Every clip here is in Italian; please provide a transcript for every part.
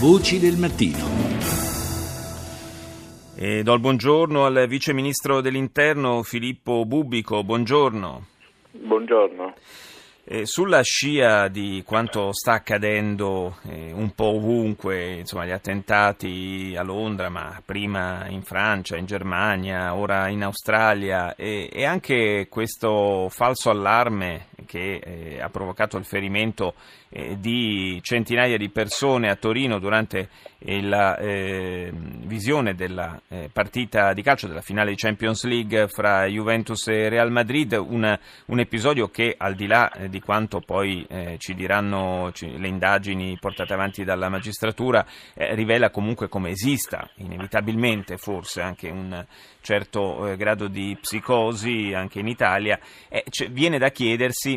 Voci del mattino. E do il buongiorno al Vice Ministro dell'Interno Filippo Bubico. Buongiorno. Buongiorno. Sulla scia di quanto sta accadendo eh, un po' ovunque, insomma, gli attentati a Londra, ma prima in Francia, in Germania, ora in Australia, e, e anche questo falso allarme che eh, ha provocato il ferimento eh, di centinaia di persone a Torino durante la eh, visione della eh, partita di calcio della finale di Champions League fra Juventus e Real Madrid, un, un episodio che al di là eh, di quanto poi eh, ci diranno ci, le indagini portate avanti dalla magistratura, rivela comunque come esista inevitabilmente forse anche un certo grado di psicosi anche in Italia, cioè, viene da chiedersi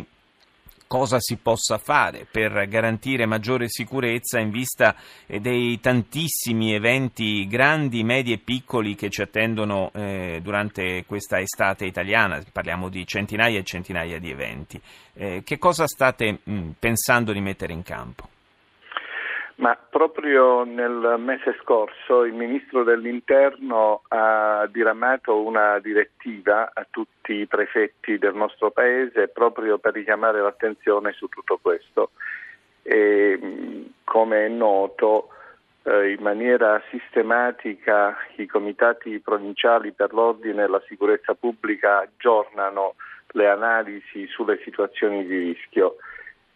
cosa si possa fare per garantire maggiore sicurezza in vista dei tantissimi eventi grandi, medi e piccoli che ci attendono eh, durante questa estate italiana. Parliamo di centinaia e centinaia di eventi. Eh, che cosa state mh, pensando di mettere in campo? Ma proprio nel mese scorso il Ministro dell'Interno ha diramato una direttiva a tutti i prefetti del nostro Paese proprio per richiamare l'attenzione su tutto questo. E, come è noto, eh, in maniera sistematica i comitati provinciali per l'ordine e la sicurezza pubblica aggiornano le analisi sulle situazioni di rischio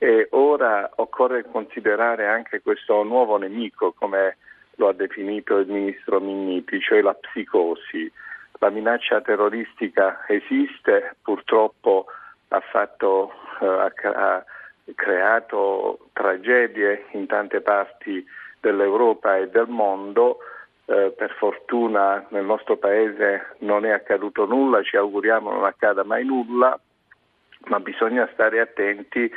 e ora occorre considerare anche questo nuovo nemico, come lo ha definito il ministro Minniti, cioè la psicosi. La minaccia terroristica esiste, purtroppo ha, fatto, eh, ha creato tragedie in tante parti dell'Europa e del mondo. Eh, per fortuna nel nostro paese non è accaduto nulla, ci auguriamo non accada mai nulla, ma bisogna stare attenti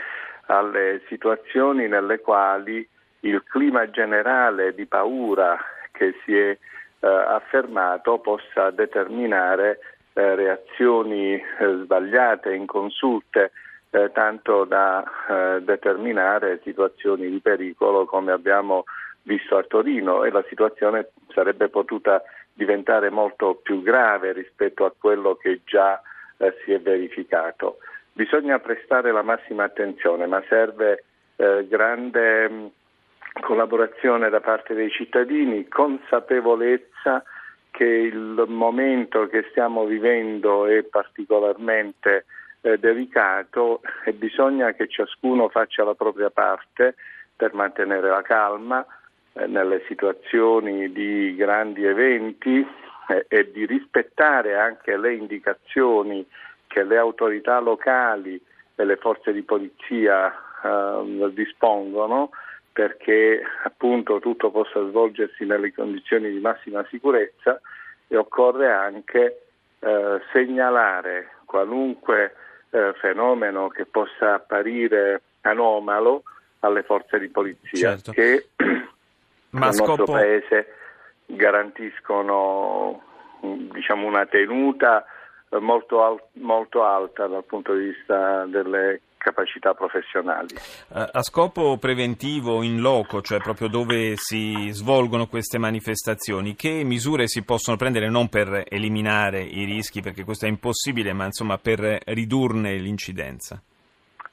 alle situazioni nelle quali il clima generale di paura che si è eh, affermato possa determinare eh, reazioni eh, sbagliate, inconsulte, eh, tanto da eh, determinare situazioni di pericolo come abbiamo visto a Torino e la situazione sarebbe potuta diventare molto più grave rispetto a quello che già eh, si è verificato. Bisogna prestare la massima attenzione, ma serve eh, grande mh, mm, collaborazione da parte dei cittadini, consapevolezza che il momento che stiamo vivendo è particolarmente eh, delicato e bisogna che ciascuno faccia la propria parte per mantenere la calma eh, nelle situazioni di grandi eventi eh, e di rispettare anche le indicazioni che le autorità locali e le forze di polizia eh, dispongono perché appunto tutto possa svolgersi nelle condizioni di massima sicurezza e occorre anche eh, segnalare qualunque eh, fenomeno che possa apparire anomalo alle forze di polizia certo. che Ma nel scopo... nostro paese garantiscono diciamo, una tenuta molto, al- molto alta dal punto di vista delle capacità professionali. Eh, a scopo preventivo in loco, cioè proprio dove si svolgono queste manifestazioni, che misure si possono prendere non per eliminare i rischi, perché questo è impossibile, ma insomma per ridurne l'incidenza?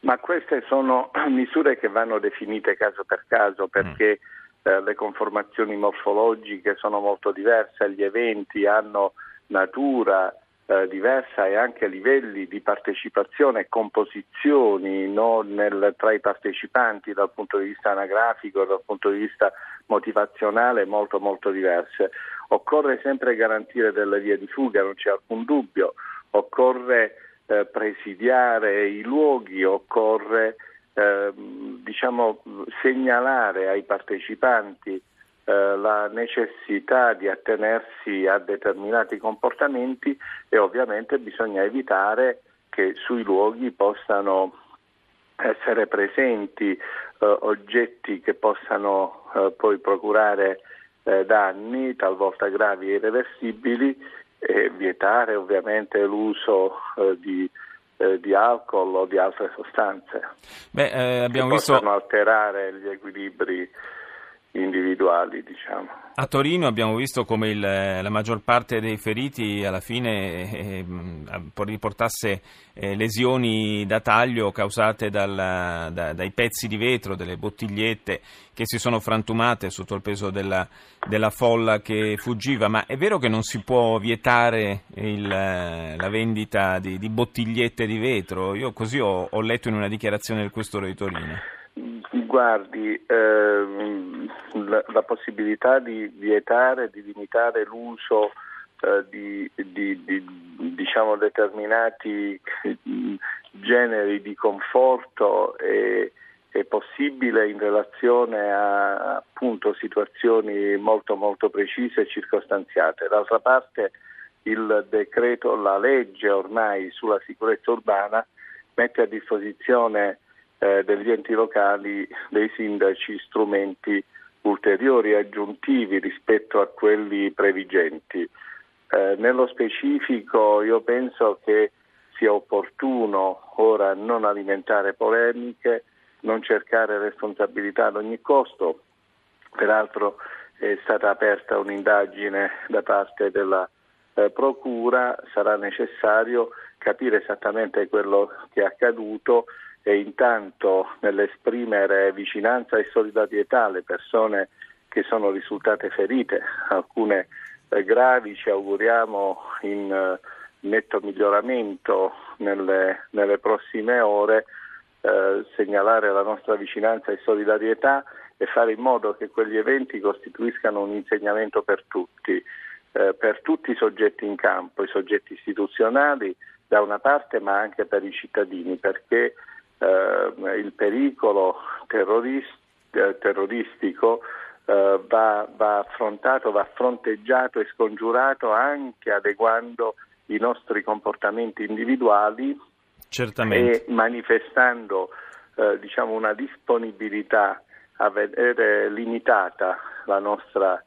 Ma queste sono misure che vanno definite caso per caso perché mm. eh, le conformazioni morfologiche sono molto diverse, gli eventi hanno natura, eh, diversa e anche livelli di partecipazione e composizioni no, nel, tra i partecipanti dal punto di vista anagrafico, dal punto di vista motivazionale molto molto diverse. Occorre sempre garantire delle vie di fuga, non c'è alcun dubbio, occorre eh, presidiare i luoghi, occorre eh, diciamo, segnalare ai partecipanti eh, la necessità di attenersi a determinati comportamenti e ovviamente bisogna evitare che sui luoghi possano essere presenti eh, oggetti che possano eh, poi procurare eh, danni, talvolta gravi e irreversibili, e vietare ovviamente l'uso eh, di, eh, di, alcol o di altre sostanze Beh, abbiamo che visto... possono alterare gli equilibri individuali. Diciamo. A Torino abbiamo visto come il, la maggior parte dei feriti alla fine eh, riportasse eh, lesioni da taglio causate dal, da, dai pezzi di vetro, delle bottigliette che si sono frantumate sotto il peso della, della folla che fuggiva. Ma è vero che non si può vietare il, la vendita di, di, bottigliette di vetro? Io così ho, ho letto in una dichiarazione del Questore di Torino. Guardi, ehm, la, la, possibilità di vietare, di limitare l'uso eh, di, di, di diciamo, determinati generi di conforto è, è, possibile in relazione a appunto, situazioni molto molto precise e circostanziate. D'altra parte il decreto, la legge ormai sulla sicurezza urbana mette a disposizione eh, degli enti locali, dei sindaci, strumenti ulteriori aggiuntivi rispetto a quelli previgenti. Eh, nello specifico io penso che sia opportuno ora non alimentare polemiche, non cercare responsabilità ad ogni costo. Peraltro è stata aperta un'indagine da parte della eh, Procura, sarà necessario capire esattamente quello che è accaduto e intanto nell'esprimere vicinanza e solidarietà alle persone che sono risultate ferite, alcune eh, gravi, ci auguriamo in eh, netto miglioramento nelle, nelle prossime ore, eh, segnalare la nostra vicinanza e solidarietà e fare in modo che quegli eventi costituiscano un insegnamento per tutti, eh, per tutti i soggetti in campo, i soggetti istituzionali da una parte ma anche per i cittadini, perché eh, il pericolo terrorist, eh, terroristico eh, va, va, affrontato, va fronteggiato e scongiurato anche adeguando i nostri comportamenti individuali Certamente. e manifestando eh, diciamo una disponibilità a vedere limitata la nostra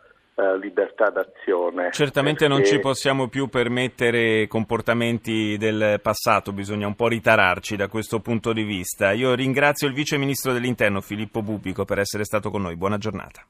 libertà d'azione. Certamente perché... non ci possiamo più permettere comportamenti del passato, bisogna un po' ritararci da questo punto di vista. Io ringrazio il Vice Ministro dell'Interno Filippo Bubico per essere stato con noi. Buona giornata.